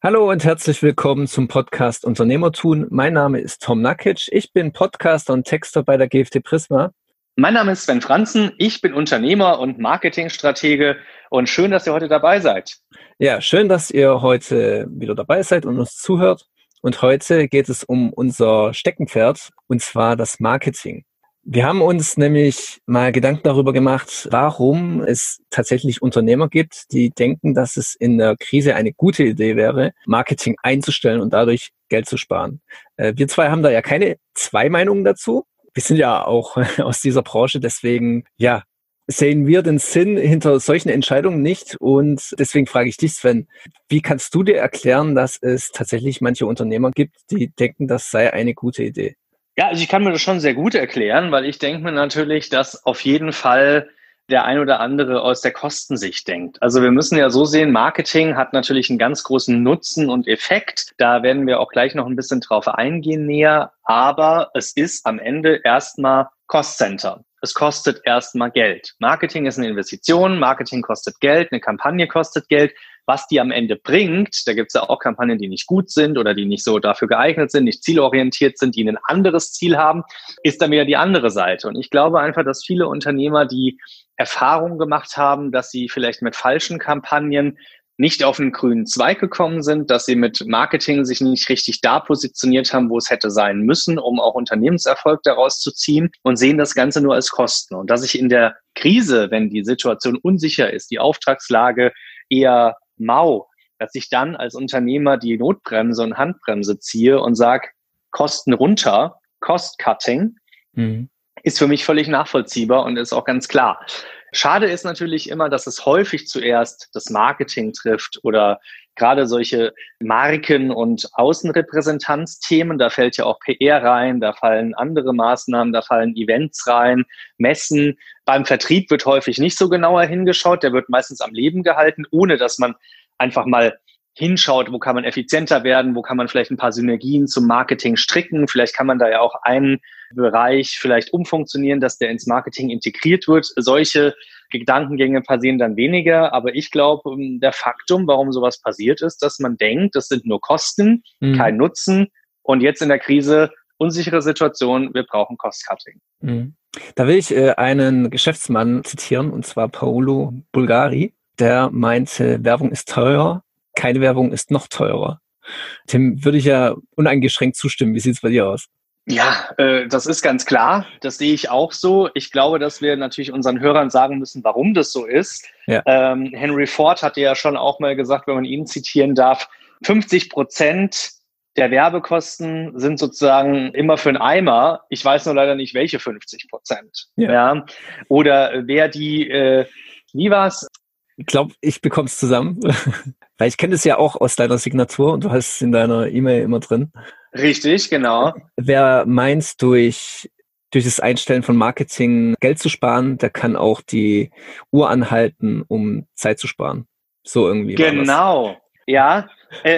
Hallo und herzlich willkommen zum Podcast Unternehmertun. Mein Name ist Tom Nakic. Ich bin Podcaster und Texter bei der GFT Prisma. Mein Name ist Sven Franzen. Ich bin Unternehmer und Marketingstratege und schön, dass ihr heute dabei seid. Ja, schön, dass ihr heute wieder dabei seid und uns zuhört. Und heute geht es um unser Steckenpferd und zwar das Marketing. Wir haben uns nämlich mal Gedanken darüber gemacht, warum es tatsächlich Unternehmer gibt, die denken, dass es in der Krise eine gute Idee wäre, Marketing einzustellen und dadurch Geld zu sparen. Äh, wir zwei haben da ja keine zwei Meinungen dazu. Wir sind ja auch aus dieser Branche, deswegen, ja, sehen wir den Sinn hinter solchen Entscheidungen nicht. Und deswegen frage ich dich, Sven, wie kannst du dir erklären, dass es tatsächlich manche Unternehmer gibt, die denken, das sei eine gute Idee? Ja, also ich kann mir das schon sehr gut erklären, weil ich denke mir natürlich, dass auf jeden Fall der ein oder andere aus der Kostensicht denkt. Also wir müssen ja so sehen, Marketing hat natürlich einen ganz großen Nutzen und Effekt. Da werden wir auch gleich noch ein bisschen drauf eingehen näher. Aber es ist am Ende erstmal Cost Center. Es kostet erstmal Geld. Marketing ist eine Investition, Marketing kostet Geld, eine Kampagne kostet Geld was die am Ende bringt, da gibt es ja auch Kampagnen, die nicht gut sind oder die nicht so dafür geeignet sind, nicht zielorientiert sind, die ein anderes Ziel haben, ist dann wieder die andere Seite. Und ich glaube einfach, dass viele Unternehmer, die Erfahrungen gemacht haben, dass sie vielleicht mit falschen Kampagnen nicht auf einen grünen Zweig gekommen sind, dass sie mit Marketing sich nicht richtig da positioniert haben, wo es hätte sein müssen, um auch Unternehmenserfolg daraus zu ziehen und sehen das Ganze nur als Kosten. Und dass ich in der Krise, wenn die Situation unsicher ist, die Auftragslage eher mau, dass ich dann als Unternehmer die Notbremse und Handbremse ziehe und sage, Kosten runter, Cost Cutting, mhm. ist für mich völlig nachvollziehbar und ist auch ganz klar. Schade ist natürlich immer, dass es häufig zuerst das Marketing trifft oder gerade solche Marken- und Außenrepräsentanzthemen. Da fällt ja auch PR rein, da fallen andere Maßnahmen, da fallen Events rein, Messen. Beim Vertrieb wird häufig nicht so genauer hingeschaut. Der wird meistens am Leben gehalten, ohne dass man einfach mal hinschaut, wo kann man effizienter werden, wo kann man vielleicht ein paar Synergien zum Marketing stricken. Vielleicht kann man da ja auch einen Bereich vielleicht umfunktionieren, dass der ins Marketing integriert wird. Solche Gedankengänge passieren dann weniger. Aber ich glaube, ähm, der Faktum, warum sowas passiert ist, dass man denkt, das sind nur Kosten, mhm. kein Nutzen. Und jetzt in der Krise unsichere Situation, wir brauchen Cost-Cutting. Mhm. Da will ich äh, einen Geschäftsmann zitieren, und zwar Paolo Bulgari. Der meinte, Werbung ist teuer, keine Werbung ist noch teurer. Tim, würde ich ja uneingeschränkt zustimmen. Wie sieht es bei dir aus? Ja, äh, das ist ganz klar. Das sehe ich auch so. Ich glaube, dass wir natürlich unseren Hörern sagen müssen, warum das so ist. Ja. Ähm, Henry Ford hatte ja schon auch mal gesagt, wenn man ihn zitieren darf, 50 Prozent der Werbekosten sind sozusagen immer für einen Eimer. Ich weiß nur leider nicht, welche 50 Prozent. Ja. ja. Oder wer die, äh, wie war's? Ich glaube, ich bekomme es zusammen. Weil ich kenne es ja auch aus deiner Signatur und du hast es in deiner E-Mail immer drin. Richtig, genau. Wer meint, durch, durch das Einstellen von Marketing Geld zu sparen, der kann auch die Uhr anhalten, um Zeit zu sparen. So irgendwie. Genau. Ja,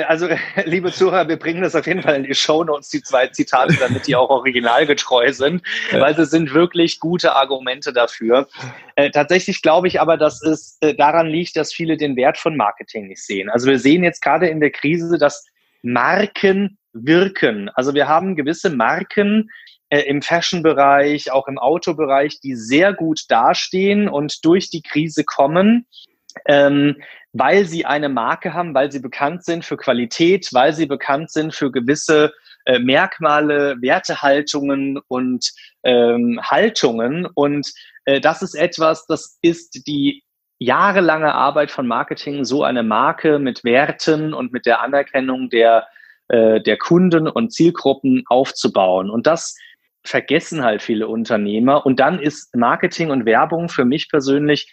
also liebe Zuhörer, wir bringen das auf jeden Fall in die Show Notes, die zwei Zitate, damit die auch originalgetreu sind, weil sie sind wirklich gute Argumente dafür. Äh, tatsächlich glaube ich aber, dass es äh, daran liegt, dass viele den Wert von Marketing nicht sehen. Also wir sehen jetzt gerade in der Krise, dass Marken wirken. Also wir haben gewisse Marken, äh, im Fashion-Bereich, auch im Autobereich, die sehr gut dastehen und durch die Krise kommen. Ähm, weil sie eine Marke haben, weil sie bekannt sind für Qualität, weil sie bekannt sind für gewisse äh, Merkmale, Wertehaltungen und ähm, Haltungen. Und äh, das ist etwas, das ist die jahrelange Arbeit von Marketing, so eine Marke mit Werten und mit der Anerkennung der, äh, der Kunden und Zielgruppen aufzubauen. Und das vergessen halt viele Unternehmer. Und dann ist Marketing und Werbung für mich persönlich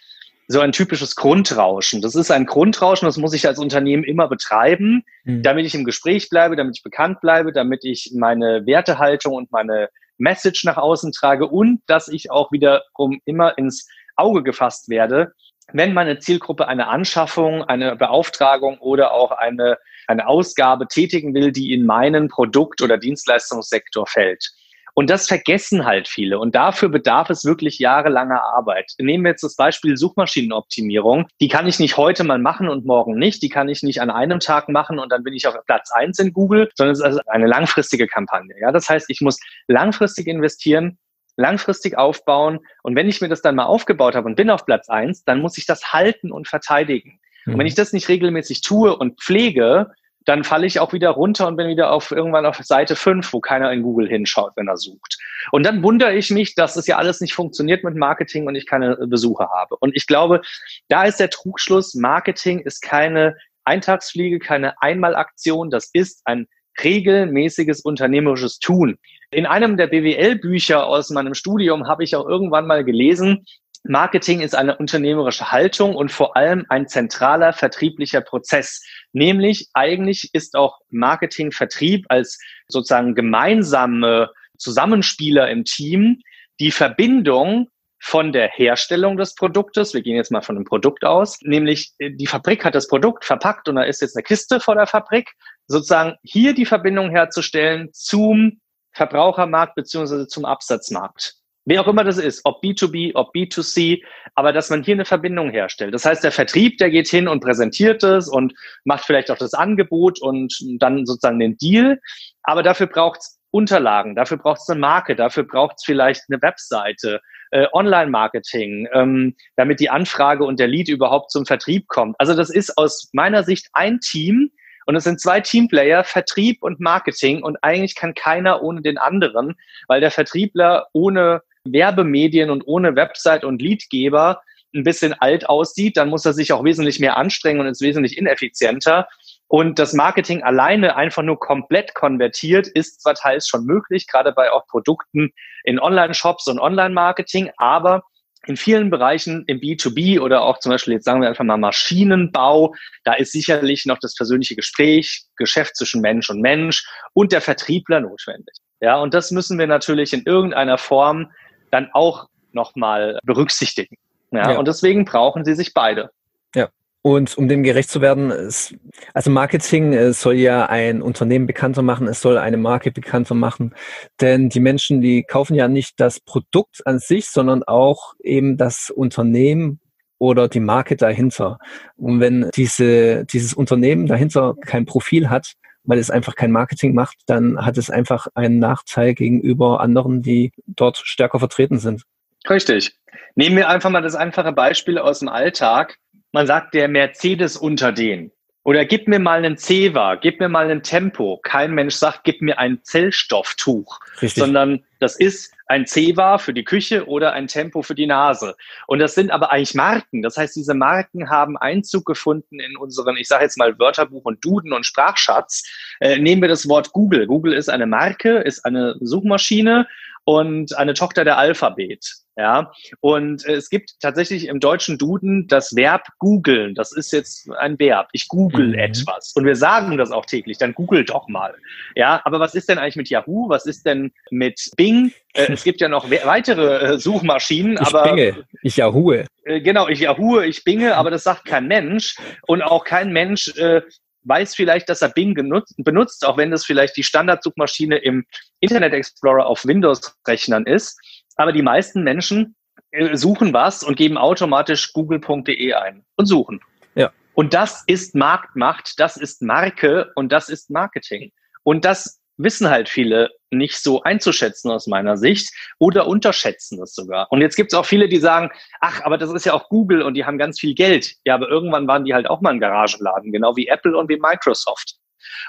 so ein typisches Grundrauschen. Das ist ein Grundrauschen, das muss ich als Unternehmen immer betreiben, mhm. damit ich im Gespräch bleibe, damit ich bekannt bleibe, damit ich meine Wertehaltung und meine Message nach außen trage und dass ich auch wiederum immer ins Auge gefasst werde, wenn meine Zielgruppe eine Anschaffung, eine Beauftragung oder auch eine, eine Ausgabe tätigen will, die in meinen Produkt- oder Dienstleistungssektor fällt. Und das vergessen halt viele. Und dafür bedarf es wirklich jahrelanger Arbeit. Nehmen wir jetzt das Beispiel Suchmaschinenoptimierung. Die kann ich nicht heute mal machen und morgen nicht. Die kann ich nicht an einem Tag machen und dann bin ich auf Platz eins in Google, sondern es ist also eine langfristige Kampagne. Ja, das heißt, ich muss langfristig investieren, langfristig aufbauen. Und wenn ich mir das dann mal aufgebaut habe und bin auf Platz eins, dann muss ich das halten und verteidigen. Und wenn mhm. ich das nicht regelmäßig tue und pflege, dann falle ich auch wieder runter und bin wieder auf irgendwann auf Seite 5, wo keiner in Google hinschaut, wenn er sucht. Und dann wundere ich mich, dass es ja alles nicht funktioniert mit Marketing und ich keine Besucher habe. Und ich glaube, da ist der Trugschluss, Marketing ist keine Eintagsfliege, keine Einmalaktion, das ist ein regelmäßiges unternehmerisches Tun. In einem der BWL-Bücher aus meinem Studium habe ich auch irgendwann mal gelesen, Marketing ist eine unternehmerische Haltung und vor allem ein zentraler vertrieblicher Prozess. Nämlich eigentlich ist auch Marketing Vertrieb als sozusagen gemeinsame Zusammenspieler im Team die Verbindung von der Herstellung des Produktes, wir gehen jetzt mal von dem Produkt aus, nämlich äh, die Fabrik hat das Produkt verpackt und da ist jetzt eine Kiste vor der Fabrik, sozusagen hier die Verbindung herzustellen zum Verbrauchermarkt beziehungsweise zum Absatzmarkt. Wer auch immer das ist, ob B2B, ob B2C, aber dass man hier eine Verbindung herstellt. Das heißt, der Vertrieb, der geht hin und präsentiert es und macht vielleicht auch das Angebot und dann sozusagen den Deal. Aber dafür braucht es Unterlagen, dafür braucht es eine Marke, dafür braucht es vielleicht eine Webseite, äh, Online-Marketing, ähm, damit die Anfrage und der Lead überhaupt zum Vertrieb kommt. Also das ist aus meiner Sicht ein Team, und es sind zwei Teamplayer, Vertrieb und Marketing. Und eigentlich kann keiner ohne den anderen, weil der Vertriebler ohne Werbemedien und ohne Website und Leadgeber ein bisschen alt aussieht, dann muss er sich auch wesentlich mehr anstrengen und ist wesentlich ineffizienter. Und das Marketing alleine einfach nur komplett konvertiert ist zwar teils schon möglich, gerade bei auch Produkten in Online-Shops und Online-Marketing, aber in vielen Bereichen im B2B oder auch zum Beispiel jetzt sagen wir einfach mal Maschinenbau, da ist sicherlich noch das persönliche Gespräch, Geschäft zwischen Mensch und Mensch und der Vertriebler notwendig. Ja, und das müssen wir natürlich in irgendeiner Form dann auch nochmal berücksichtigen. Ja, ja, und deswegen brauchen sie sich beide. Ja. Und um dem gerecht zu werden, ist, also Marketing äh, soll ja ein Unternehmen bekannter machen, es soll eine Marke bekannter machen. Denn die Menschen, die kaufen ja nicht das Produkt an sich, sondern auch eben das Unternehmen oder die Marke dahinter. Und wenn diese, dieses Unternehmen dahinter kein Profil hat, weil es einfach kein Marketing macht, dann hat es einfach einen Nachteil gegenüber anderen, die dort stärker vertreten sind. Richtig. Nehmen wir einfach mal das einfache Beispiel aus dem Alltag. Man sagt der Mercedes unter den. Oder gib mir mal einen Ceva, gib mir mal ein Tempo. Kein Mensch sagt, gib mir ein Zellstofftuch, Richtig. sondern das ist ein Ceva für die Küche oder ein Tempo für die Nase. Und das sind aber eigentlich Marken. Das heißt, diese Marken haben Einzug gefunden in unseren, ich sage jetzt mal Wörterbuch und Duden und Sprachschatz. Äh, nehmen wir das Wort Google. Google ist eine Marke, ist eine Suchmaschine und eine Tochter der Alphabet. Ja, und äh, es gibt tatsächlich im deutschen Duden das Verb googeln. Das ist jetzt ein Verb. Ich google mhm. etwas. Und wir sagen das auch täglich. Dann google doch mal. Ja, aber was ist denn eigentlich mit Yahoo? Was ist denn mit Bing? Äh, es gibt ja noch weitere äh, Suchmaschinen, ich aber. Binge. Ich Yahoo. Äh, genau, ich Yahoo, ich binge, aber das sagt kein Mensch. Und auch kein Mensch äh, weiß vielleicht, dass er Bing genutzt, benutzt, auch wenn das vielleicht die Standardsuchmaschine im Internet Explorer auf Windows-Rechnern ist. Aber die meisten Menschen äh, suchen was und geben automatisch google.de ein und suchen. Ja. Und das ist Marktmacht, das ist Marke und das ist Marketing. Und das wissen halt viele nicht so einzuschätzen aus meiner Sicht oder unterschätzen das sogar. Und jetzt gibt es auch viele, die sagen, ach, aber das ist ja auch Google und die haben ganz viel Geld. Ja, aber irgendwann waren die halt auch mal ein Garagenladen, genau wie Apple und wie Microsoft.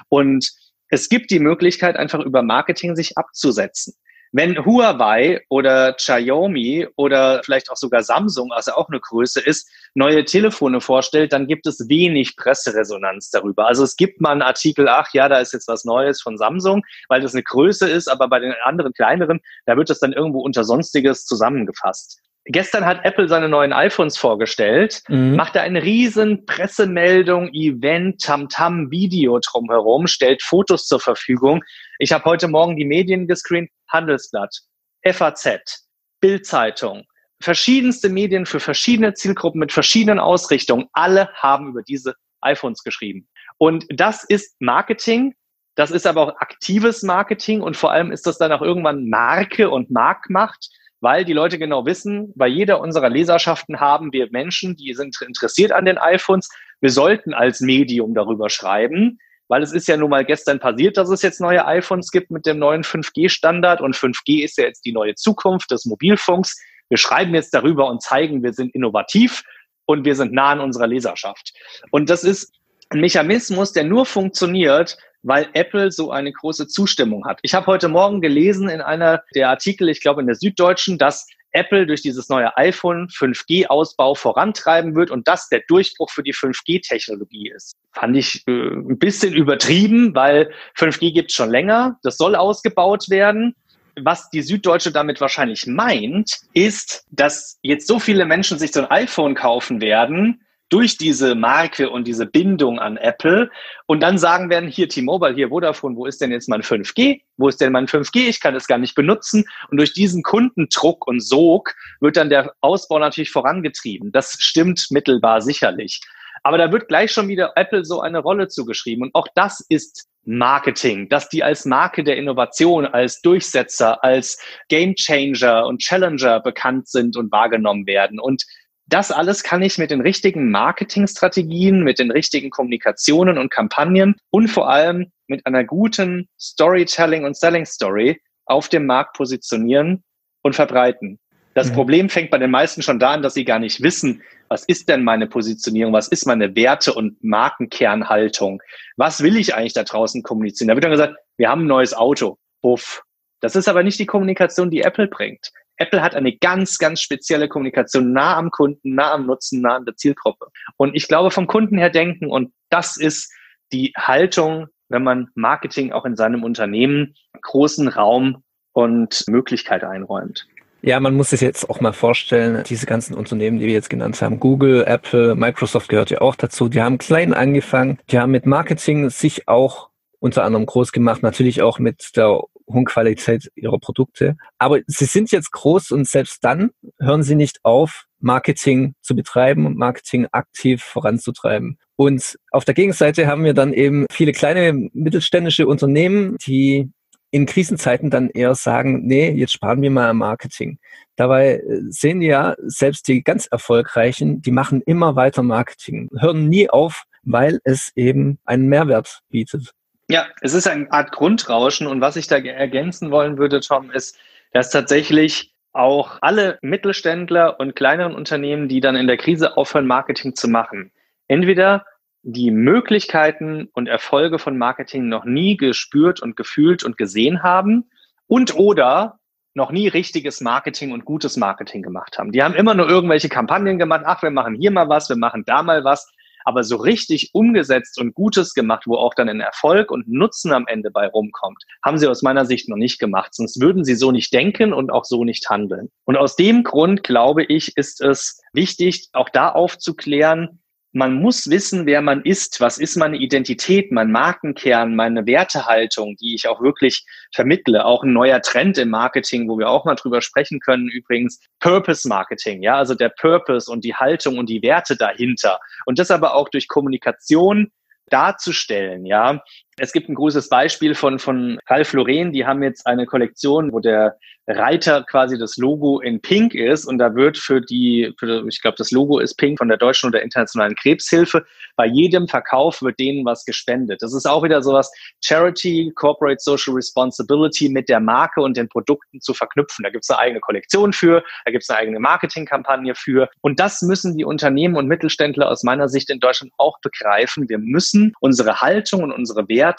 Und es gibt die Möglichkeit, einfach über Marketing sich abzusetzen. Wenn Huawei oder Xiaomi oder vielleicht auch sogar Samsung, also auch eine Größe ist, neue Telefone vorstellt, dann gibt es wenig Presseresonanz darüber. Also es gibt mal einen Artikel, ach ja, da ist jetzt was Neues von Samsung, weil das eine Größe ist, aber bei den anderen kleineren, da wird das dann irgendwo unter Sonstiges zusammengefasst. Gestern hat Apple seine neuen iPhones vorgestellt, mhm. macht da eine riesen Pressemeldung, Event, Tamtam, Video drumherum, stellt Fotos zur Verfügung. Ich habe heute Morgen die Medien gescreent, Handelsblatt, FAZ, Bildzeitung, verschiedenste Medien für verschiedene Zielgruppen mit verschiedenen Ausrichtungen. Alle haben über diese iPhones geschrieben. Und das ist Marketing Das ist aber auch aktives Marketing und vor allem ist das dann auch irgendwann Marke und Marktmacht, weil die Leute genau wissen, bei jeder unserer Leserschaften haben wir Menschen, die sind interessiert an den iPhones. Wir sollten als Medium darüber schreiben, weil es ist ja nun mal gestern passiert, dass es jetzt neue iPhones gibt mit dem neuen 5G-Standard und 5G ist ja jetzt die neue Zukunft des Mobilfunks. Wir schreiben jetzt darüber und zeigen, wir sind innovativ und wir sind nah an unserer Leserschaft. Und das ist ein Mechanismus, der nur funktioniert, weil Apple so eine große Zustimmung hat. Ich habe heute Morgen gelesen in einer der Artikel, ich glaube in der Süddeutschen, dass Apple durch dieses neue iPhone 5G-Ausbau vorantreiben wird und das der Durchbruch für die 5G-Technologie ist. Fand ich äh, ein bisschen übertrieben, weil 5G gibt es schon länger, das soll ausgebaut werden. Was die Süddeutsche damit wahrscheinlich meint, ist, dass jetzt so viele Menschen sich so ein iPhone kaufen werden, durch diese Marke und diese Bindung an Apple und dann sagen werden, hier T-Mobile, hier Vodafone, wo ist denn jetzt mein 5G? Wo ist denn mein 5G? Ich kann es gar nicht benutzen. Und durch diesen Kundendruck und Sog wird dann der Ausbau natürlich vorangetrieben. Das stimmt mittelbar sicherlich. Aber da wird gleich schon wieder Apple so eine Rolle zugeschrieben. Und auch das ist Marketing, dass die als Marke der Innovation, als Durchsetzer, als Gamechanger und Challenger bekannt sind und wahrgenommen werden. Und das alles kann ich mit den richtigen Marketingstrategien, mit den richtigen Kommunikationen und Kampagnen und vor allem mit einer guten Storytelling und Selling Story auf dem Markt positionieren und verbreiten. Das mhm. Problem fängt bei den meisten schon da an, dass sie gar nicht wissen, was ist denn meine Positionierung, was ist meine Werte- und Markenkernhaltung, was will ich eigentlich da draußen kommunizieren. Da wird dann gesagt, wir haben ein neues Auto. Puff. Das ist aber nicht die Kommunikation, die Apple bringt. Apple hat eine ganz, ganz spezielle Kommunikation nah am Kunden, nah am Nutzen, nah an der Zielgruppe. Und ich glaube, vom Kunden her denken, und das ist die Haltung, wenn man Marketing auch in seinem Unternehmen großen Raum und Möglichkeit einräumt. Ja, man muss sich jetzt auch mal vorstellen, diese ganzen Unternehmen, die wir jetzt genannt haben, Google, Apple, Microsoft gehört ja auch dazu, die haben klein angefangen, die haben mit Marketing sich auch unter anderem groß gemacht, natürlich auch mit der hohen Qualität ihrer Produkte. Aber sie sind jetzt groß und selbst dann hören sie nicht auf, Marketing zu betreiben und Marketing aktiv voranzutreiben. Und auf der Gegenseite haben wir dann eben viele kleine mittelständische Unternehmen, die in Krisenzeiten dann eher sagen, nee, jetzt sparen wir mal am Marketing. Dabei äh, sehen wir ja, selbst die ganz erfolgreichen, die machen immer weiter Marketing, hören nie auf, weil es eben einen Mehrwert bietet. Ja, es ist eine Art Grundrauschen und was ich da ergänzen wollen würde, Tom, ist, dass tatsächlich auch alle Mittelständler und kleineren Unternehmen, die dann in der Krise aufhören, Marketing zu machen, entweder die Möglichkeiten und Erfolge von Marketing noch nie gespürt und gefühlt und gesehen haben und oder noch nie richtiges Marketing und gutes Marketing gemacht haben. Die haben immer nur irgendwelche Kampagnen gemacht, ach, wir machen hier mal was, wir machen da mal was, aber so richtig umgesetzt und Gutes gemacht, wo auch dann ein Erfolg und Nutzen am Ende bei rumkommt, haben sie aus meiner Sicht noch nicht gemacht. Sonst würden sie so nicht denken und auch so nicht handeln. Und aus dem Grund, glaube ich, ist es wichtig, auch da aufzuklären, man muss wissen, wer man ist. Was ist meine Identität, mein Markenkern, meine Wertehaltung, die ich auch wirklich vermittle. Auch ein neuer Trend im Marketing, wo wir auch mal drüber sprechen können, übrigens Purpose Marketing. Ja, also der Purpose und die Haltung und die Werte dahinter. Und das aber auch durch Kommunikation darzustellen, ja. Es gibt ein großes Beispiel von, von Ralph Lauren, die haben jetzt eine Kollektion, wo der Reiter quasi das Logo in Pink ist und da wird für die, für, ich glaube, das Logo ist Pink von der deutschen oder internationalen Krebshilfe. Bei jedem Verkauf wird denen was gespendet. Das ist auch wieder sowas Charity, Corporate Social Responsibility mit der Marke und den Produkten zu verknüpfen. Da gibt es eine eigene Kollektion für, da gibt es eine eigene Marketingkampagne für. Und das müssen die Unternehmen und Mittelständler aus meiner Sicht in Deutschland auch begreifen. Wir müssen unsere Haltung und unsere Werte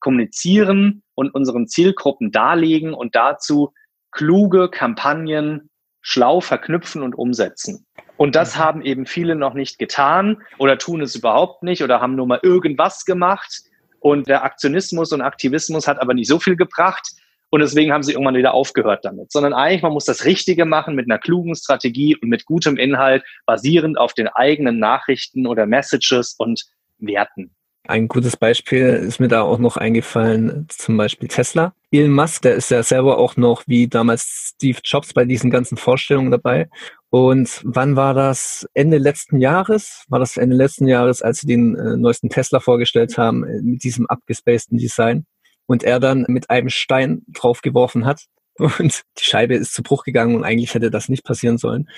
kommunizieren und unseren Zielgruppen darlegen und dazu kluge Kampagnen schlau verknüpfen und umsetzen. Und das mhm. haben eben viele noch nicht getan oder tun es überhaupt nicht oder haben nur mal irgendwas gemacht. Und der Aktionismus und Aktivismus hat aber nicht so viel gebracht. Und deswegen haben sie irgendwann wieder aufgehört damit. Sondern eigentlich, man muss das Richtige machen mit einer klugen Strategie und mit gutem Inhalt, basierend auf den eigenen Nachrichten oder Messages und Werten. Ein gutes Beispiel ist mir da auch noch eingefallen, zum Beispiel Tesla. Elon Musk, der ist ja selber auch noch wie damals Steve Jobs bei diesen ganzen Vorstellungen dabei. Und wann war das? Ende letzten Jahres? War das Ende letzten Jahres, als sie den äh, neuesten Tesla vorgestellt haben, äh, mit diesem abgespaceden Design? Und er dann mit einem Stein draufgeworfen hat und die Scheibe ist zu Bruch gegangen und eigentlich hätte das nicht passieren sollen.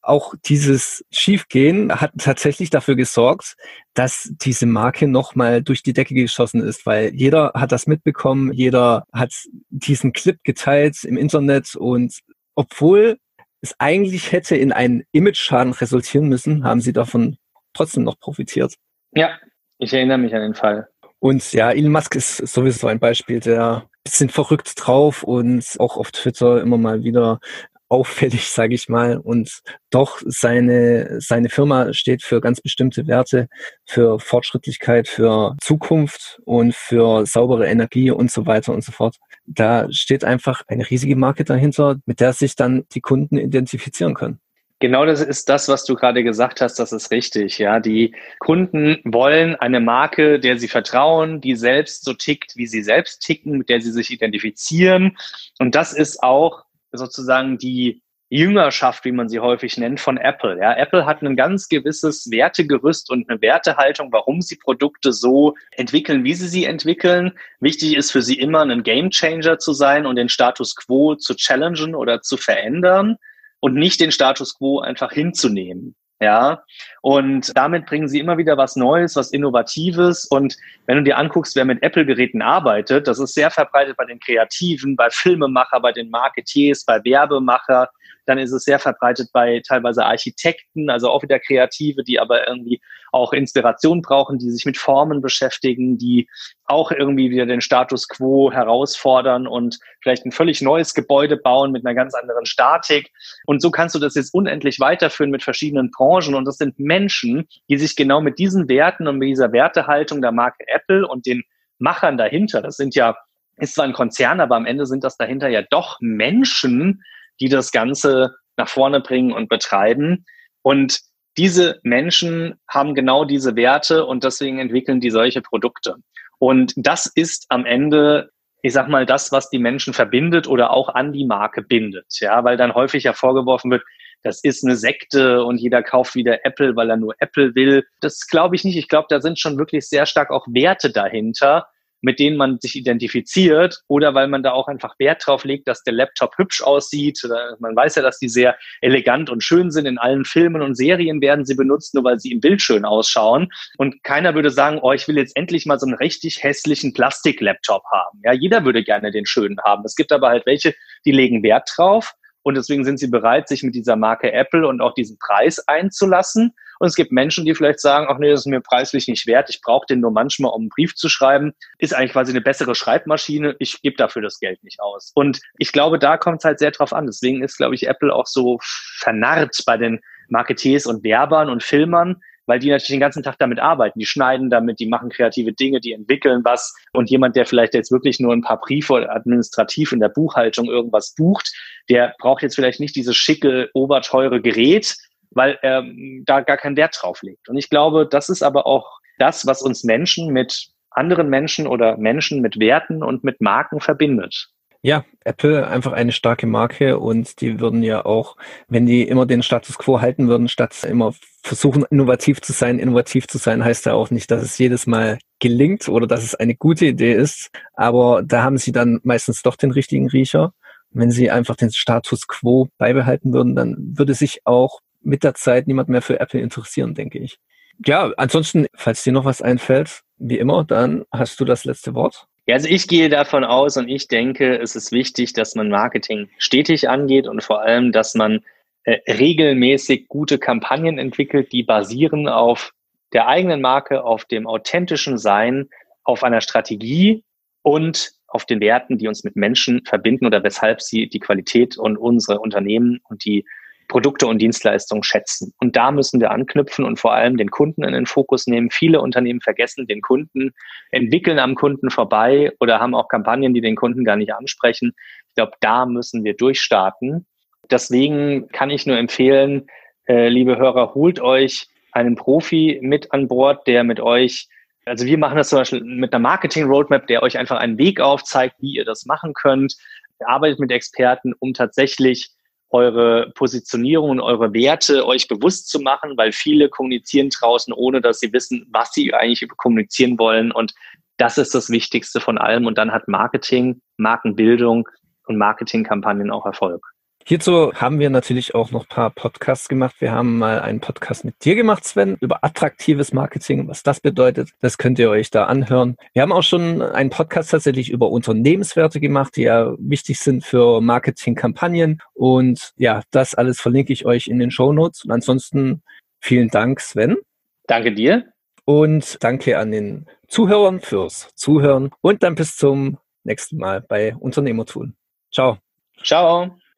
Auch dieses Schiefgehen hat tatsächlich dafür gesorgt, dass diese Marke nochmal durch die Decke geschossen ist, weil jeder hat das mitbekommen, jeder hat diesen Clip geteilt im Internet und obwohl es eigentlich hätte in einen Image-Schaden resultieren müssen, haben sie davon trotzdem noch profitiert. Ja, ich erinnere mich an den Fall. Und ja, Elon Musk ist sowieso ein Beispiel, der bisschen verrückt drauf und auch auf Twitter immer mal wieder auffällig, sage ich mal. Und doch seine, seine Firma steht für ganz bestimmte Werte, für Fortschrittlichkeit, für Zukunft und für saubere Energie und so weiter und so fort. Da steht einfach eine riesige Marke dahinter, mit der sich dann die Kunden identifizieren können. Genau das ist das, was du gerade gesagt hast, das ist richtig. Ja, die Kunden wollen eine Marke, der sie vertrauen, die selbst so tickt, wie sie selbst ticken, mit der sie sich identifizieren. Und das ist auch sozusagen die Jüngerschaft, wie man sie häufig nennt, von Apple. Ja, Apple hat ein ganz gewisses Wertegerüst und eine Wertehaltung, warum sie Produkte so entwickeln, wie sie sie entwickeln. Wichtig ist für sie immer, ein Gamechanger zu sein und den Status quo zu challengen oder zu verändern und nicht den Status quo einfach hinzunehmen. Ja, und damit bringen sie immer wieder was Neues, was Innovatives. Und wenn du dir anguckst, wer mit Apple-Geräten arbeitet, das ist sehr verbreitet bei den Kreativen, bei Filmemacher, bei den Marketeers, bei Werbemacher, dann ist es sehr verbreitet bei teilweise Architekten, also auch wieder Kreative, die aber irgendwie auch Inspiration brauchen, die sich mit Formen beschäftigen, die auch irgendwie wieder den Status quo herausfordern und vielleicht ein völlig neues Gebäude bauen mit einer ganz anderen Statik. Und so kannst du das jetzt unendlich weiterführen mit verschiedenen Branchen. Und das sind Menschen, die sich genau mit diesen Werten und mit dieser Wertehaltung der Marke Apple und den Machern dahinter, das sind ja, ist zwar ein Konzern, aber am Ende sind das dahinter ja doch Menschen, die das Ganze nach vorne bringen und betreiben. Und diese Menschen haben genau diese Werte und deswegen entwickeln die solche Produkte. Und das ist am Ende, ich sag mal, das, was die Menschen verbindet oder auch an die Marke bindet. Ja, weil dann häufig ja vorgeworfen wird, das ist eine Sekte und jeder kauft wieder Apple, weil er nur Apple will. Das glaube ich nicht. Ich glaube, da sind schon wirklich sehr stark auch Werte dahinter, mit denen man sich identifiziert oder weil man da auch einfach Wert drauf legt, dass der Laptop hübsch aussieht. Man weiß ja, dass die sehr elegant und schön sind. In allen Filmen und Serien werden sie benutzt, nur weil sie im Bild schön ausschauen. Und keiner würde sagen, oh, ich will jetzt endlich mal so einen richtig hässlichen Plastik-Laptop haben. Ja, jeder würde gerne den schönen haben. Es gibt aber halt welche, die legen Wert drauf. Und deswegen sind sie bereit, sich mit dieser Marke Apple und auch diesen Preis einzulassen. Und es gibt Menschen, die vielleicht sagen, ach nee, das ist mir preislich nicht wert, ich brauche den nur manchmal, um einen Brief zu schreiben. Ist eigentlich quasi eine bessere Schreibmaschine, ich gebe dafür das Geld nicht aus. Und ich glaube, da kommt es halt sehr drauf an. Deswegen ist, glaube ich, Apple auch so vernarrt bei den Marketeers und Werbern und Filmern, weil die natürlich den ganzen Tag damit arbeiten. Die schneiden damit, die machen kreative Dinge, die entwickeln was. Und jemand, der vielleicht jetzt wirklich nur ein paar Briefe administrativ in der Buchhaltung irgendwas bucht, der braucht jetzt vielleicht nicht dieses schicke, oberteure Gerät, weil er da gar keinen Wert drauf legt. Und ich glaube, das ist aber auch das, was uns Menschen mit anderen Menschen oder Menschen mit Werten und mit Marken verbindet. Ja, Apple einfach eine starke Marke und die würden ja auch, wenn die immer den Status quo halten würden, statt immer versuchen, innovativ zu sein, innovativ zu sein, heißt ja auch nicht, dass es jedes Mal gelingt oder dass es eine gute Idee ist. Aber da haben sie dann meistens doch den richtigen Riecher. Wenn sie einfach den Status quo beibehalten würden, dann würde sich auch mit der Zeit niemand mehr für Apple interessieren, denke ich. Ja, ansonsten, falls dir noch was einfällt, wie immer, dann hast du das letzte Wort. Ja, also ich gehe davon aus und ich denke, es ist wichtig, dass man Marketing stetig angeht und vor allem, dass man äh, regelmäßig gute Kampagnen entwickelt, die basieren auf der eigenen Marke, auf dem authentischen Sein, auf einer Strategie und auf den Werten, die uns mit Menschen verbinden oder weshalb sie die Qualität und unsere Unternehmen und die Produkte und Dienstleistungen schätzen. Und da müssen wir anknüpfen und vor allem den Kunden in den Fokus nehmen. Viele Unternehmen vergessen den Kunden, entwickeln am Kunden vorbei oder haben auch Kampagnen, die den Kunden gar nicht ansprechen. Ich glaube, da müssen wir durchstarten. Deswegen kann ich nur empfehlen, äh, liebe Hörer, holt euch einen Profi mit an Bord, der mit euch also wir machen das zum Beispiel mit einer Marketing-Roadmap, der euch einfach einen Weg aufzeigt, wie ihr das machen könnt. Arbeitet mit Experten, um tatsächlich eure Positionierung und eure Werte euch bewusst zu machen, weil viele kommunizieren draußen, ohne dass sie wissen, was sie eigentlich kommunizieren wollen. Und das ist das Wichtigste von allem. Und dann hat Marketing, Markenbildung und Marketingkampagnen auch Erfolg. Hierzu haben wir natürlich auch noch ein paar Podcasts gemacht. Wir haben mal einen Podcast mit dir gemacht, Sven, über attraktives Marketing, was das bedeutet. Das könnt ihr euch da anhören. Wir haben auch schon einen Podcast tatsächlich über Unternehmenswerte gemacht, die ja wichtig sind für Marketingkampagnen. Und ja, das alles verlinke ich euch in den Show Notes. Und ansonsten vielen Dank, Sven. Danke dir. Und danke an den Zuhörern fürs Zuhören. Und dann bis zum nächsten Mal bei Unternehmertun. Ciao. Ciao.